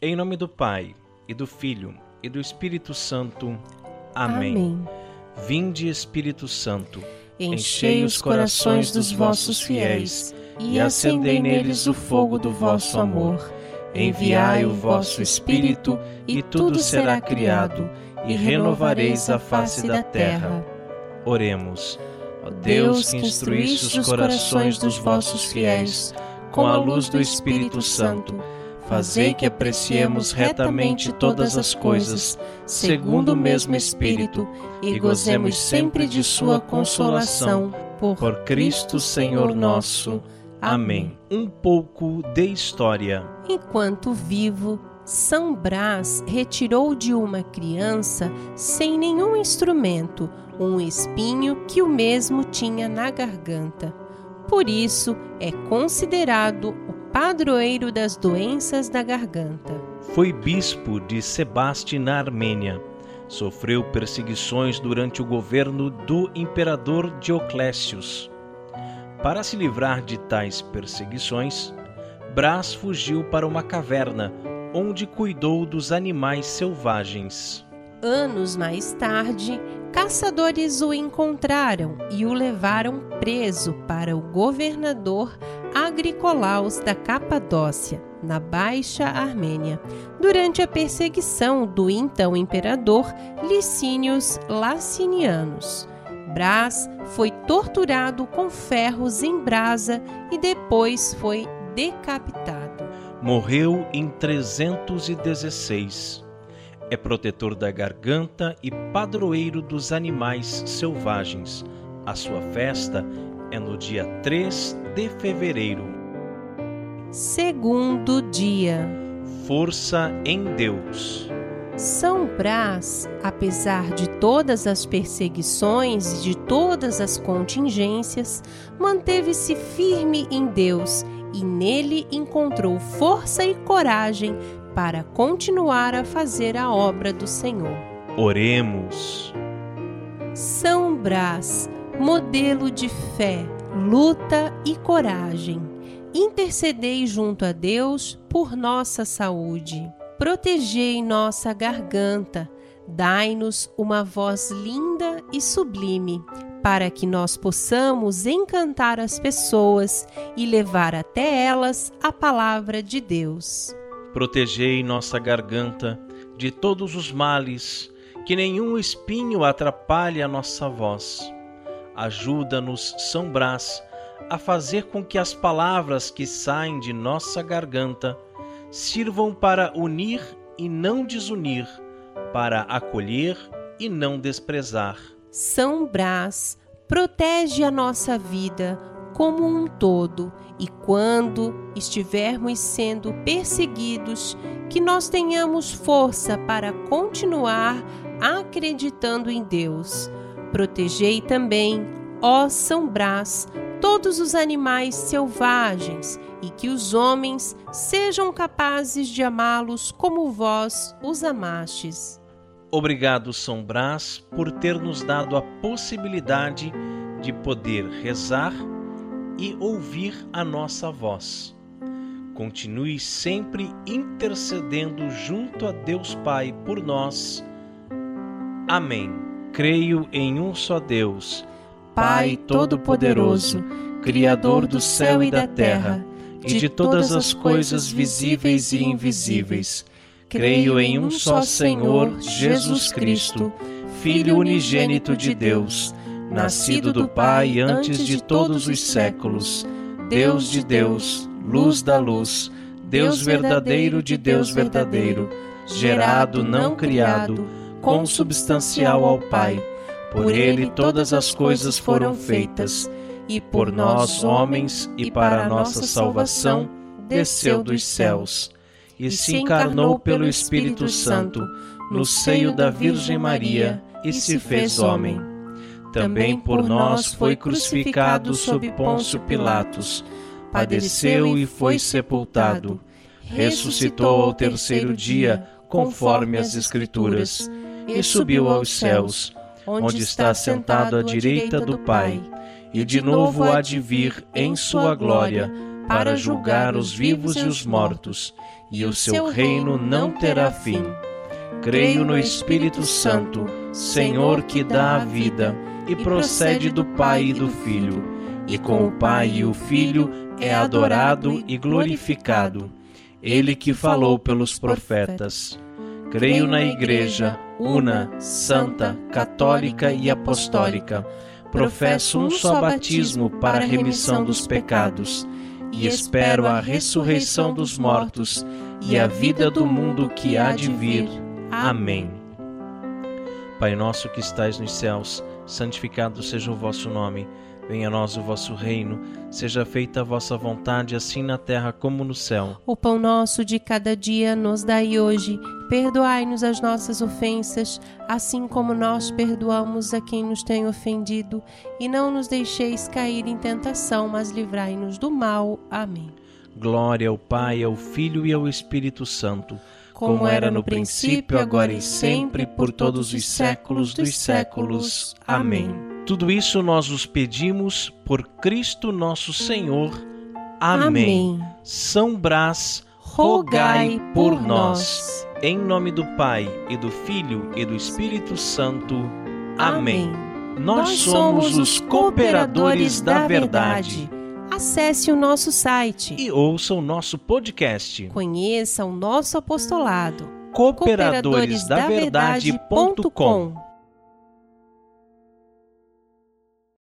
Em nome do Pai, e do Filho, e do Espírito Santo. Amém. Amém. Vinde, Espírito Santo, enchei os corações dos vossos fiéis e acendei neles o fogo do vosso amor. Enviai o vosso Espírito, e tudo será criado, e renovareis a face da terra. Oremos. Ó Deus que instruísse os corações dos vossos fiéis com a luz do Espírito Santo, fazei que apreciemos retamente todas as coisas, segundo o mesmo Espírito, e gozemos sempre de Sua consolação. Por Cristo Senhor nosso. Amém. Um pouco de história. Enquanto vivo, São Brás retirou de uma criança, sem nenhum instrumento, um espinho que o mesmo tinha na garganta. Por isso, é considerado o padroeiro das doenças da garganta. Foi bispo de Sebaste na Armênia. Sofreu perseguições durante o governo do imperador Dioclécios. Para se livrar de tais perseguições, Brás fugiu para uma caverna, onde cuidou dos animais selvagens. Anos mais tarde, caçadores o encontraram e o levaram preso para o governador Agricolaus da Capadócia, na Baixa Armênia, durante a perseguição do então imperador Licínios Lacinianos. Brás foi torturado com ferros em brasa e depois foi decapitado. Morreu em 316. É protetor da garganta e padroeiro dos animais selvagens. A sua festa é no dia 3 de fevereiro. Segundo dia. Força em Deus. São Brás, apesar de todas as perseguições e de todas as contingências, manteve-se firme em Deus e nele encontrou força e coragem para continuar a fazer a obra do Senhor. Oremos. São Brás, modelo de fé, luta e coragem, intercedei junto a Deus por nossa saúde. Protegei nossa garganta, dai-nos uma voz linda e sublime, para que nós possamos encantar as pessoas e levar até elas a palavra de Deus. Protegei nossa garganta de todos os males, que nenhum espinho atrapalhe a nossa voz. Ajuda-nos, São Brás, a fazer com que as palavras que saem de nossa garganta sirvam para unir e não desunir, para acolher e não desprezar. São Brás protege a nossa vida como um todo e quando estivermos sendo perseguidos, que nós tenhamos força para continuar acreditando em Deus. Protegei também, ó São Brás, todos os animais selvagens e que os homens sejam capazes de amá-los como vós os amastes. Obrigado, São Brás, por ter nos dado a possibilidade de poder rezar e ouvir a nossa voz. Continue sempre intercedendo junto a Deus Pai por nós. Amém. Creio em um só Deus, Pai Todo-Poderoso, Criador do céu e da terra e de todas as coisas visíveis e invisíveis. Creio em um só Senhor, Jesus Cristo, Filho unigênito de Deus, nascido do Pai antes de todos os séculos, Deus de Deus, luz da luz, Deus verdadeiro de Deus verdadeiro, gerado, não criado, consubstancial ao Pai. Por ele todas as coisas foram feitas. e por nós, homens, e para a nossa salvação, desceu dos céus. e se encarnou pelo Espírito Santo no seio da Virgem Maria e se fez homem. Também por nós foi crucificado sob Pôncio Pilatos, padeceu e foi sepultado, ressuscitou ao terceiro dia, conforme as Escrituras, e subiu aos céus, onde está sentado à direita do Pai e de novo há de vir em sua glória para julgar os vivos e os mortos, e o seu reino não terá fim. Creio no Espírito Santo, Senhor que dá a vida e procede do Pai e do Filho, e com o Pai e o Filho é adorado e glorificado. Ele que falou pelos profetas. Creio na Igreja, una, santa, católica e apostólica. Professo um só batismo para a remissão dos pecados e espero a ressurreição dos mortos e a vida do mundo que há de vir. Amém. Pai nosso que estais nos céus, santificado seja o vosso nome. Venha a nós o vosso reino, seja feita a vossa vontade, assim na terra como no céu. O pão nosso de cada dia nos dai hoje. Perdoai-nos as nossas ofensas, assim como nós perdoamos a quem nos tem ofendido, e não nos deixeis cair em tentação, mas livrai-nos do mal. Amém. Glória ao Pai, ao Filho e ao Espírito Santo, como era no princípio, agora e sempre, por todos os séculos dos séculos. Amém. Tudo isso nós os pedimos por Cristo nosso Senhor. Amém. Amém. São Brás, rogai por nós. Em nome do Pai e do Filho e do Espírito Santo. Amém. Nós somos os cooperadores da verdade. Acesse o nosso site e ouça o nosso podcast. Conheça o nosso apostolado. Cooperadoresdaverdade.com